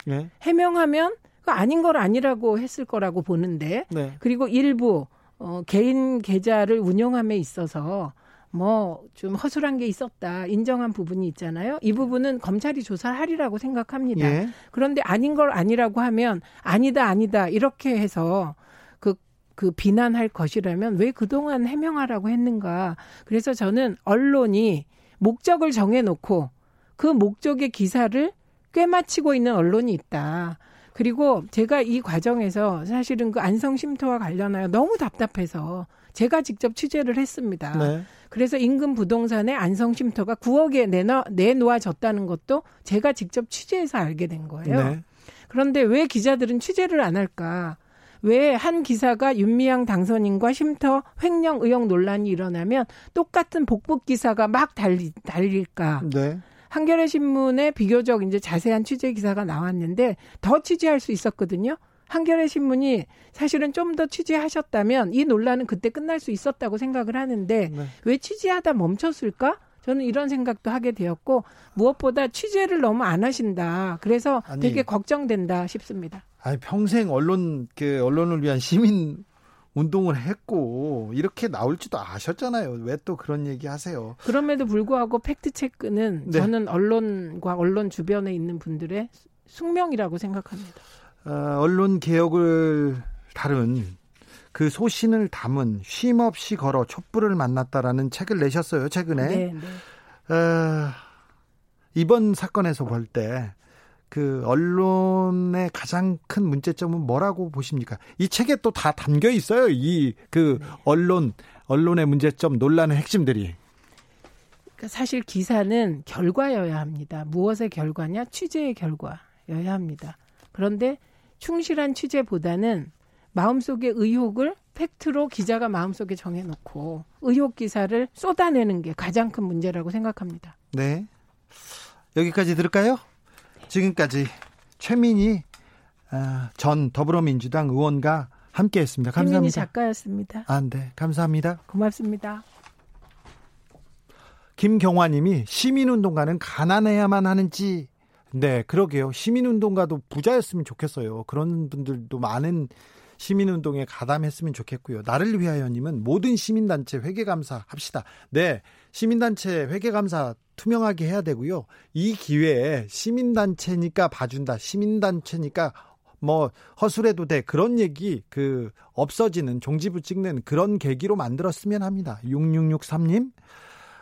네. 해명하면 그 아닌 걸 아니라고 했을 거라고 보는데 네. 그리고 일부 어, 개인 계좌를 운영함에 있어서 뭐 좀 허술한 게 있었다 인정한 부분이 있잖아요. 이 부분은 검찰이 조사하리라고 생각합니다. 예. 그런데 아닌 걸 아니라고 하면 아니다 아니다 이렇게 해서 그, 그 비난할 것이라면 왜 그동안 해명하라고 했는가. 그래서 저는 언론이 목적을 정해놓고 그 목적의 기사를 꿰맞히고 있는 언론이 있다. 그리고 제가 이 과정에서 사실은 그 안성 쉼터와 관련하여 너무 답답해서 제가 직접 취재를 했습니다. 네. 그래서 인근 부동산에 안성 쉼터가 9억에 내놔, 내놓아졌다는 것도 제가 직접 취재해서 알게 된 거예요. 네. 그런데 왜 기자들은 취재를 안 할까? 왜 한 기사가 윤미향 당선인과 쉼터 횡령 의혹 논란이 일어나면 똑같은 복붙 기사가 막 달리, 달릴까? 네. 한겨레 신문에 비교적 이제 자세한 취재 기사가 나왔는데 더 취재할 수 있었거든요. 한겨레 신문이 사실은 좀 더 취재하셨다면 이 논란은 그때 끝날 수 있었다고 생각을 하는데 네. 왜 취재하다 멈췄을까? 저는 이런 생각도 하게 되었고 무엇보다 취재를 너무 안 하신다. 그래서 아니, 되게 걱정된다 싶습니다. 아니 평생 언론 그 언론을 위한 시민 운동을 했고 이렇게 나올지도 아셨잖아요. 왜 또 그런 얘기 하세요? 그럼에도 불구하고 팩트 체크는 네. 저는 언론과 언론 주변에 있는 분들의 숙명이라고 생각합니다. 어, 언론 개혁을 다룬 그 소신을 담은 쉼 없이 걸어 촛불을 만났다라는 책을 내셨어요 최근에. 네, 네. 어, 이번 사건에서 볼 때 그 언론의 가장 큰 문제점은 뭐라고 보십니까? 이 책에 또 다 담겨 있어요. 이 그 언론 언론의 문제점 논란의 핵심들이. 그러니까 사실 기사는 결과여야 합니다. 무엇의 결과냐? 취재의 결과여야 합니다. 그런데 충실한 취재보다는 마음속의 의혹을 팩트로 기자가 마음속에 정해놓고 의혹 기사를 쏟아내는 게 가장 큰 문제라고 생각합니다. 네. 여기까지 들을까요? 지금까지 최민희 아, 전 더불어민주당 의원과 함께했습니다. 최민희 감사합니다. 작가였습니다. 아, 네, 감사합니다. 고맙습니다. 김경화님이 시민운동가는 가난해야만 하는지 네 그러게요 시민운동가도 부자였으면 좋겠어요 그런 분들도 많은 시민운동에 가담했으면 좋겠고요. 나를 위하여님은 모든 시민단체 회계감사 합시다. 네 시민단체 회계감사 투명하게 해야 되고요. 이 기회에 시민단체니까 봐준다 시민단체니까 뭐 허술해도 돼. 그런 얘기 그 없어지는 종지부 찍는 그런 계기로 만들었으면 합니다. 6663님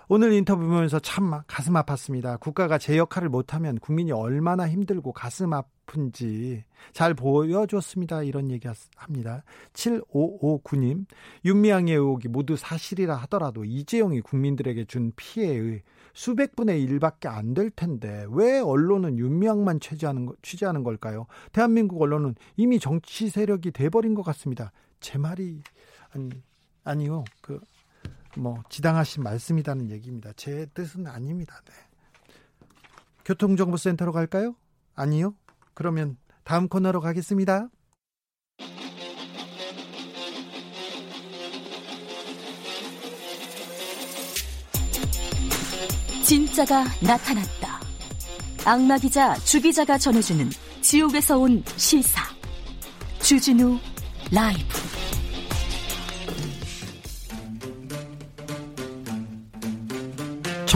오늘 인터뷰 보면서 참 가슴 아팠습니다. 국가가 제 역할을 못하면 국민이 얼마나 힘들고 가슴 아픈지 잘 보여줬습니다. 이런 얘기 합니다. 7559님, 윤미향의 의혹이 모두 사실이라 하더라도 이재용이 국민들에게 준 피해의 수백 분의 일밖에 안 될 텐데 왜 언론은 윤미향만 취재하는, 취재하는 걸까요? 대한민국 언론은 이미 정치 세력이 돼버린 것 같습니다. 제 말이 아니, 아니요. 그 뭐 지당하신 말씀이라는 얘기입니다. 제 뜻은 아닙니다. 네. 교통정보센터로 갈까요? 아니요. 그러면 다음 코너로 가겠습니다. 진짜가 나타났다. 악마 기자 주 기자가 전해주는 지옥에서 온 실사. 주진우 라이브.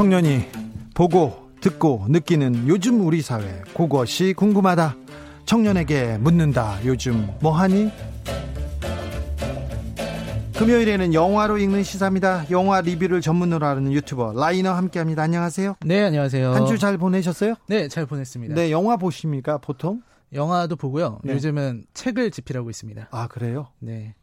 청년이 보고 듣고 느끼는 요즘 우리 사회 그것이 궁금하다. 청년에게 묻는다. 요즘 뭐하니? 금요일에는 영화로 읽는 시사입니다. 영화 리뷰를 전문으로 하는 유튜버 라이너 함께합니다. 안녕하세요. 네, 안녕하세요. 한 주 잘 보내셨어요? 네, 잘 보냈습니다. 네, 영화 보십니까 보통? 영화도 보고요. 네. 요즘은 책을 집필하고 있습니다. 아 그래요? 네.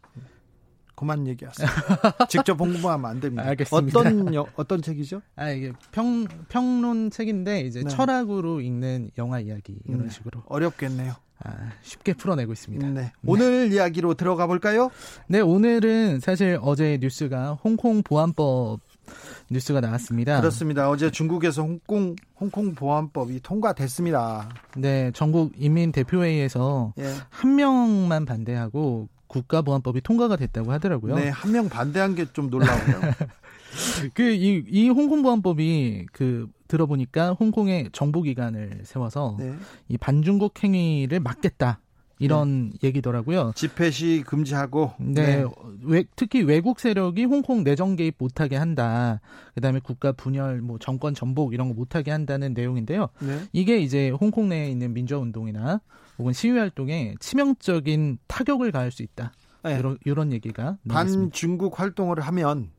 그만 얘기하세요. 직접 공부하면 안 됩니다. 알겠습니다. 어떤 여- 어떤 책이죠? 아 이게 평 평론 책인데 이제 네. 철학으로 읽는 영화 이야기 이런 네. 식으로 어렵겠네요. 아, 쉽게 풀어내고 있습니다. 네. 오늘 이야기로 들어가 볼까요? 네, 오늘은 사실 어제 뉴스가 홍콩 보안법 뉴스가 나왔습니다. 그렇습니다. 어제 중국에서 홍콩 홍콩 보안법이 통과됐습니다. 네, 전국 인민 대표회의에서 예. 한 명만 반대하고 국가보안법이 통과가 됐다고 하더라고요. 네, 한 명 반대한 게 좀 놀라워요. 그 이 이 홍콩 보안법이 그 들어보니까 홍콩의 정보기관을 세워서 네. 이 반중국 행위를 막겠다 이런 얘기더라고요. 집회 시 금지하고 네, 외- 특히 외국 세력이 홍콩 내정 개입 못하게 한다. 그다음에 국가 분열, 뭐 정권 전복 이런 거 못하게 한다는 내용인데요. 네. 이게 이제 홍콩 내에 있는 민주화 운동이나 혹은 시위 활동에 치명적인 타격을 가할 수 있다. 네. 이런 이런 얘기가. 반중국 활동을 하면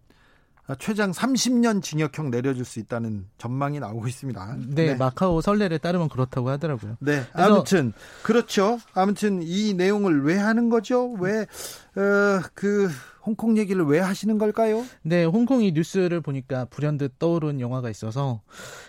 최장 30년 징역형 내려줄 수 있다는 전망이 나오고 있습니다. 네, 마카오 선례를 따르면 그렇다고 하더라고요. 네, 아무튼 그렇죠. 아무튼 이 내용을 왜 하는 거죠? 왜 어, 그 홍콩 얘기를 왜 하시는 걸까요? 네, 홍콩 이 뉴스를 보니까 불현듯 떠오른 영화가 있어서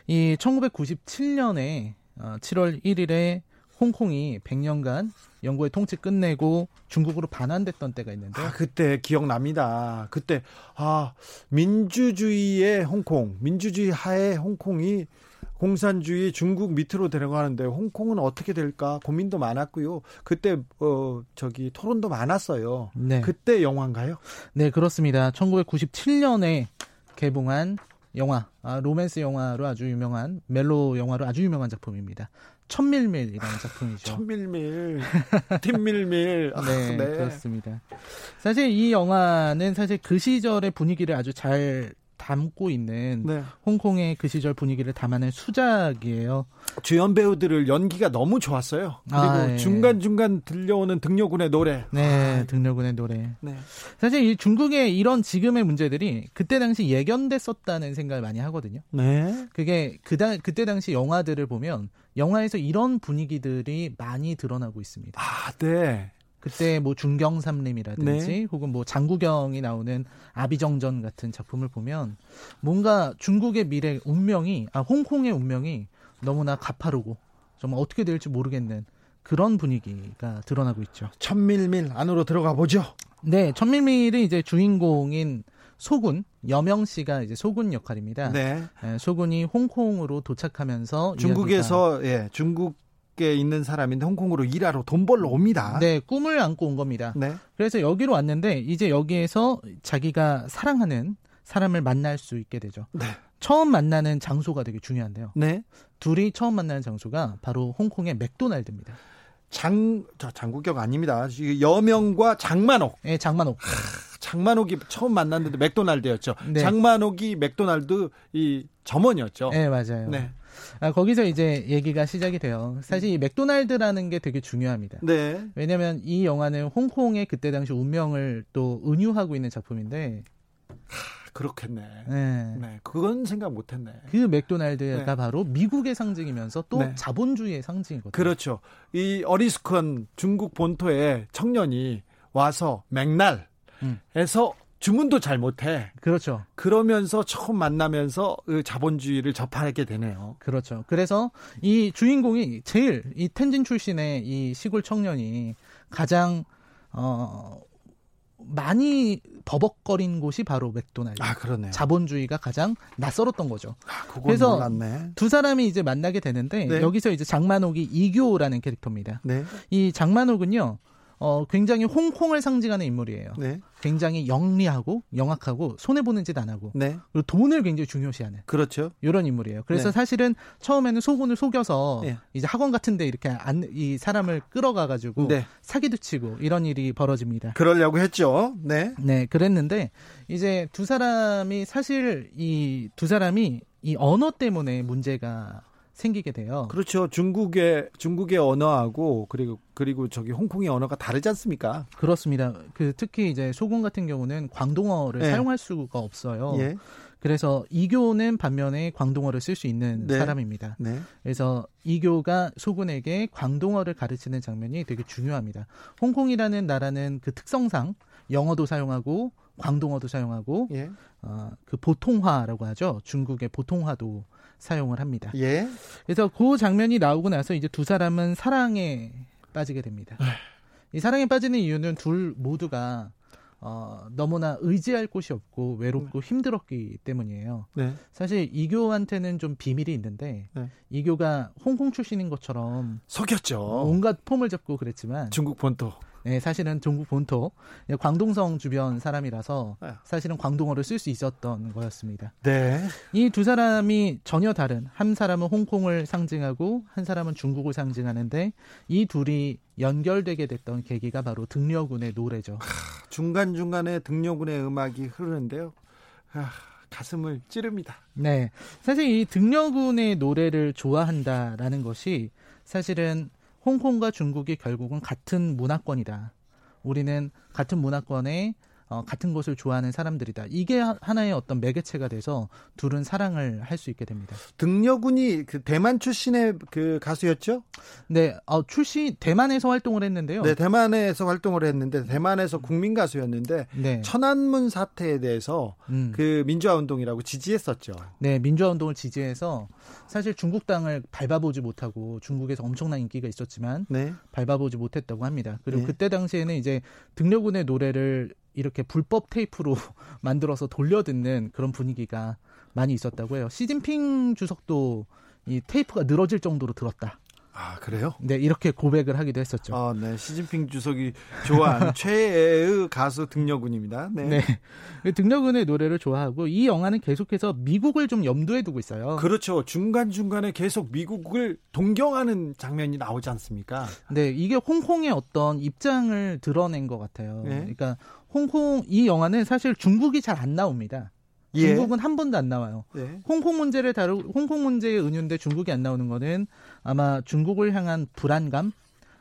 이 1997년에 7월 1일에 홍콩이 100년간 영국의 통치 끝내고 중국으로 반환됐던 때가 있는데 아, 그때 기억납니다. 그때 아, 민주주의의 홍콩, 민주주의 하에 홍콩이 공산주의 중국 밑으로 데려가는데 홍콩은 어떻게 될까 고민도 많았고요. 그때 어 저기 토론도 많았어요. 네. 그때 영화인가요? 네, 그렇습니다. 1997년에 개봉한 영화, 아, 로맨스 영화로 아주 유명한 멜로 영화로 아주 유명한 작품입니다. 천밀밀이라는 작품이죠. 천밀밀, 팀밀밀. 아, 네, 그렇습니다. 사실 이 영화는 사실 그 시절의 분위기를 아주 잘 담고 있는 네. 홍콩의 그 시절 분위기를 담아낸 수작이에요. 주연 배우들을 연기가 너무 좋았어요. 그리고 아, 예. 중간 중간 들려오는 등려군의 노래. 네, 등려군의 노래. 네. 사실 이 중국의 이런 지금의 문제들이 그때 당시 예견됐었다는 생각을 많이 하거든요. 네. 그게 그다 그때 당시 영화들을 보면 영화에서 이런 분위기들이 많이 드러나고 있습니다. 아, 네. 그때 뭐 중경삼림이라든지 네. 혹은 뭐 장구경이 나오는 아비정전 같은 작품을 보면 뭔가 중국의 미래 운명이 아 홍콩의 운명이 너무나 가파르고 정말 어떻게 될지 모르겠는 그런 분위기가 드러나고 있죠. 천밀밀 안으로 들어가 보죠. 네, 천밀밀이 이제 주인공인 소군 여명 씨가 이제 소군 역할입니다. 네. 예, 소군이 홍콩으로 도착하면서 중국에서 예, 중국 에 있는 사람인데 홍콩으로 일하러 돈 벌러 옵니다. 네 꿈을 안고 온 겁니다. 네. 그래서 여기로 왔는데 이제 여기에서 자기가 사랑하는 사람을 만날 수 있게 되죠. 네. 처음 만나는 장소가 되게 중요한데요. 네. 둘이 처음 만나는 장소가 바로 홍콩의 맥도날드입니다. 장, 저 장국경 아닙니다. 여명과 장만옥. 예, 장만옥. 장만옥이 처음 만났는데 맥도날드였죠. 네. 장만옥이 맥도날드 이 점원이었죠. 네, 맞아요. 네. 아, 거기서 이제 얘기가 시작이 돼요. 사실 이 맥도날드라는 게 되게 중요합니다. 네. 왜냐면 이 영화는 홍콩의 그때 당시 운명을 또 은유하고 있는 작품인데, 그렇겠네. 네. 네. 그건 생각 못 했네. 그 맥도날드가 네. 바로 미국의 상징이면서 또 네. 자본주의의 상징이거든요. 그렇죠. 이 어리숙한 중국 본토에 청년이 와서 맥날에서 음. 주문도 잘 못해. 그렇죠. 그러면서 처음 만나면서 그 자본주의를 접하게 되네요. 그렇죠. 그래서 이 주인공이 제일 이 텐진 출신의 이 시골 청년이 가장 어 많이 버벅거린 곳이 바로 맥도날드. 아, 그러네요. 자본주의가 가장 낯설었던 거죠. 아, 그래서 몰랐네. 두 사람이 이제 만나게 되는데 네. 여기서 이제 장만옥이 이교라는 캐릭터입니다. 네. 이 장만옥은요. 어 굉장히 홍콩을 상징하는 인물이에요. 네. 굉장히 영리하고 영악하고 손해 보는 짓 안 하고 네. 그리고 돈을 굉장히 중요시하는 그렇죠. 이런 인물이에요. 그래서 네. 사실은 처음에는 소군을 속여서 네. 이제 학원 같은데 이렇게 안, 이 사람을 끌어가 가지고 네. 사기도 치고 이런 일이 벌어집니다. 그러려고 했죠. 네. 네, 그랬는데 이제 두 사람이 사실 이 두 사람이 이 언어 때문에 문제가 생기게 돼요. 그렇죠. 중국의 중국의 언어하고 그리고 그리고 저기 홍콩의 언어가 다르지 않습니까? 그렇습니다. 그 특히 이제 소군 같은 경우는 광동어를 네. 사용할 수가 없어요. 예. 그래서 이교는 반면에 광동어를 쓸 수 있는 네. 사람입니다. 네. 그래서 이교가 소군에게 광동어를 가르치는 장면이 되게 중요합니다. 홍콩이라는 나라는 그 특성상 영어도 사용하고 광동어도 사용하고 예. 어, 그 보통화라고 하죠. 중국의 보통화도 사용을 합니다. 예. 그래서 그 장면이 나오고 나서 이제 두 사람은 사랑에 빠지게 됩니다. 이 사랑에 빠지는 이유는 둘 모두가 어, 너무나 의지할 곳이 없고 외롭고 힘들었기 때문이에요. 네. 사실 이교한테는 좀 비밀이 있는데 네. 이교가 홍콩 출신인 것처럼 속였죠. 온갖 폼을 잡고 그랬지만 중국 본토. 네, 사실은 중국 본토 광동성 주변 사람이라서 네. 사실은 광동어를 쓸 수 있었던 거였습니다. 네. 이 두 사람이 전혀 다른 한 사람은 홍콩을 상징하고 한 사람은 중국을 상징하는데 이 둘이 연결되게 됐던 계기가 바로 등려군의 노래죠. 중간 중간에 등려군의 음악이 흐르는데요. 아, 가슴을 찌릅니다. 네. 사실 이 등려군의 노래를 좋아한다라는 것이 사실은 홍콩과 중국이 결국은 같은 문화권이다. 우리는 같은 문화권에 어, 같은 것을 좋아하는 사람들이다. 이게 하- 하나의 어떤 매개체가 돼서 둘은 사랑을 할 수 있게 됩니다. 등려군이 그 대만 출신의 그 가수였죠? 네, 어, 출시 대만에서 활동을 했는데요. 네, 대만에서 활동을 했는데 대만에서 국민 가수였는데 네. 천안문 사태에 대해서 음. 그 민주화 운동이라고 지지했었죠. 네, 민주화 운동을 지지해서 사실 중국 땅을 밟아보지 못하고 중국에서 엄청난 인기가 있었지만 네. 밟아보지 못했다고 합니다. 그리고 네. 그때 당시에는 이제 등려군의 노래를 이렇게 불법 테이프로 만들어서 돌려 듣는 그런 분위기가 많이 있었다고 해요. 시진핑 주석도 이 테이프가 늘어질 정도로 들었다. 아, 그래요? 네, 이렇게 고백을 하기도 했었죠. 아, 네. 시진핑 주석이 좋아하는 최애의 가수 등려군입니다. 네. 네. 그 등려군의 노래를 좋아하고 이 영화는 계속해서 미국을 좀 염두에 두고 있어요. 그렇죠. 중간 중간에 계속 미국을 동경하는 장면이 나오지 않습니까? 네, 이게 홍콩의 어떤 입장을 드러낸 것 같아요. 네. 그러니까 홍콩 이 영화는 사실 중국이 잘 안 나옵니다. 예. 중국은 한 번도 안 나와요. 예. 홍콩 문제를 다루 홍콩 문제에 은유인데 중국이 안 나오는 거는 아마 중국을 향한 불안감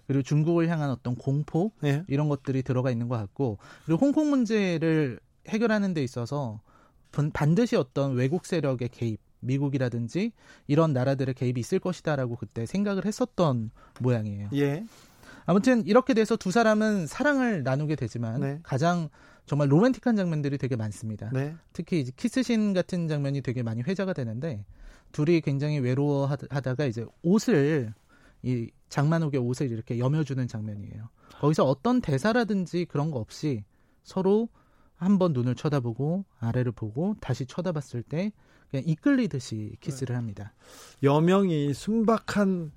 그리고 중국을 향한 어떤 공포 예. 이런 것들이 들어가 있는 것 같고 그리고 홍콩 문제를 해결하는 데 있어서 번- 반드시 어떤 외국 세력의 개입 미국이라든지 이런 나라들의 개입이 있을 것이다라고 그때 생각을 했었던 모양이에요. 예. 아무튼 이렇게 돼서 두 사람은 사랑을 나누게 되지만 네. 가장 정말 로맨틱한 장면들이 되게 많습니다. 네. 특히 이제 키스신 같은 장면이 되게 많이 회자가 되는데 둘이 굉장히 외로워하다가 이제 옷을 이 장만옥의 옷을 이렇게 여며주는 장면이에요. 거기서 어떤 대사라든지 그런 거 없이 서로 한번 눈을 쳐다보고 아래를 보고 다시 쳐다봤을 때 그냥 이끌리듯이 키스를 합니다. 여명이 순박한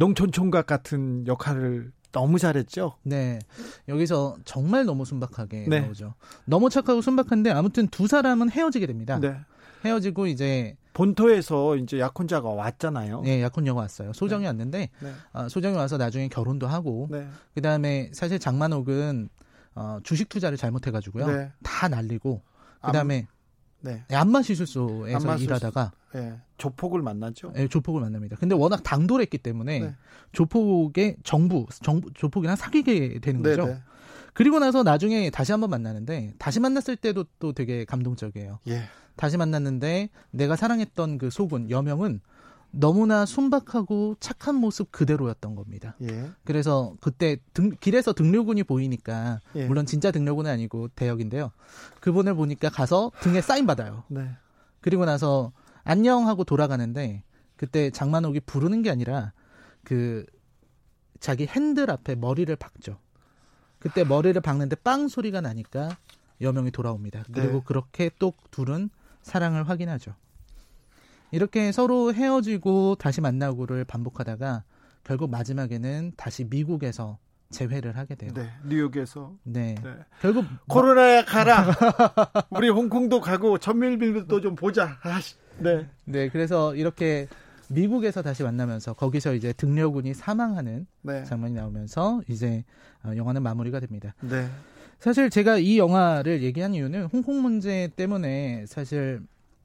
농촌 총각 같은 역할을 너무 잘했죠. 네. 여기서 정말 너무 순박하게 네. 나오죠. 너무 착하고 순박한데 아무튼 두 사람은 헤어지게 됩니다. 네. 헤어지고 이제 본토에서 이제 약혼자가 왔잖아요. 예, 약혼녀가 왔어요. 소정이 네. 왔는데 네. 아, 소정이 와서 나중에 결혼도 하고 네. 그다음에 사실 장만옥은 어, 주식 투자를 잘못해 가지고요. 네. 다 날리고 그다음에 네. 안마시술소에서 안마술소. 일하다가 예. 조폭을 만나죠. 예, 조폭을 만납니다. 근데 워낙 당돌했기 때문에 네. 조폭의 정부, 정부 조폭이랑 사귀게 되는 네, 거죠. 네. 그리고 나서 나중에 다시 한번 만나는데 다시 만났을 때도 또 되게 감동적이에요. 예. 다시 만났는데 내가 사랑했던 그 속은 여명은 너무나 순박하고 착한 모습 그대로였던 겁니다. 예. 그래서 그때 등, 길에서 등료군이 보이니까 예. 물론 진짜 등료군은 아니고 대역인데요. 그분을 보니까 가서 등에 사인 받아요. 네. 그리고 나서 안녕 하고 돌아가는데 그때 장만옥이 부르는 게 아니라 그 자기 핸들 앞에 머리를 박죠. 그때 머리를 박는데 빵 소리가 나니까 여명이 돌아옵니다. 그리고 네. 그렇게 또 둘은 사랑을 확인하죠. 이렇게 서로 헤어지고 다시 만나고를 반복하다가 결국 마지막에는 다시 미국에서 재회를 하게 돼요. 네. 뉴욕에서 네. 네. 결국 코로나야 가라. 우리 홍콩도 가고 전밀밀도 좀 보자. 아씨. 네. 네, 그래서 이렇게 미국에서 다시 만나면서 거기서 이제 등려군이 사망하는 네. 장면이 나오면서 이제 어, 영화는 마무리가 됩니다. 네. 사실 제가 이 영화를 얘기한 이유는 홍콩 문제 때문에 사실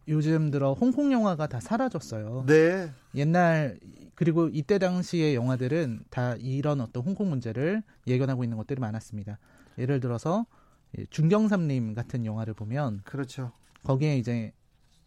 요즘 들어 홍콩 영화가 다 사라졌어요. 네. 옛날 그리고 이때 당시의 영화들은 다 이런 어떤 홍콩 문제를 예견하고 있는 것들이 많았습니다. 예를 들어서 예, 중경삼림 같은 영화를 보면 그렇죠. 거기에 이제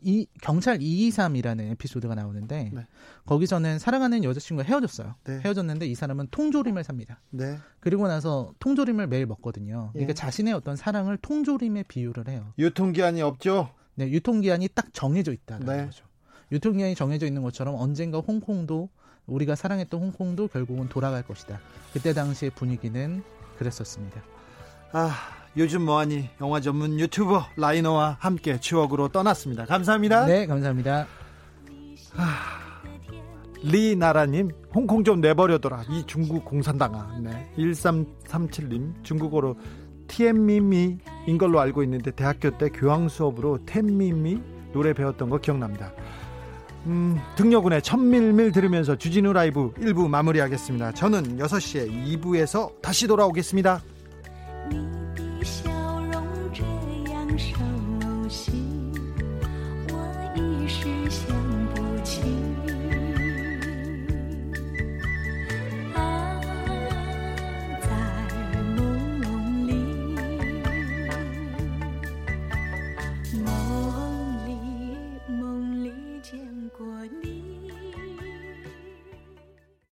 이 경찰 223이라는 에피소드가 나오는데 네. 거기서는 사랑하는 여자친구가 헤어졌어요. 네. 헤어졌는데 이 사람은 통조림을 삽니다. 네. 그리고 나서 통조림을 매일 먹거든요. 그러니까 예. 자신의 어떤 사랑을 통조림에 비유를 해요. 유통기한이 없죠. 네, 유통기한이 딱 정해져 있다는 네. 거죠. 유통기한이 정해져 있는 것처럼 언젠가 홍콩도 우리가 사랑했던 홍콩도 결국은 돌아갈 것이다. 그때 당시의 분위기는 그랬었습니다. 아, 요즘 뭐하니 영화 전문 유튜버 라이너와 함께 추억으로 떠났습니다. 감사합니다. 네, 감사합니다. 리나라님, 홍콩 좀 내버려둬라. 이 중국 공산당아. 네. 1337님, 중국어로 티엠미미인 걸로 알고 있는데 대학교 때 교황 수업으로 텐미미 노래 배웠던 거 기억납니다. 음, 등려군의 천밀밀 들으면서 주진우 라이브 1부 마무리하겠습니다. 저는 6시에 2부에서 다시 돌아오겠습니다.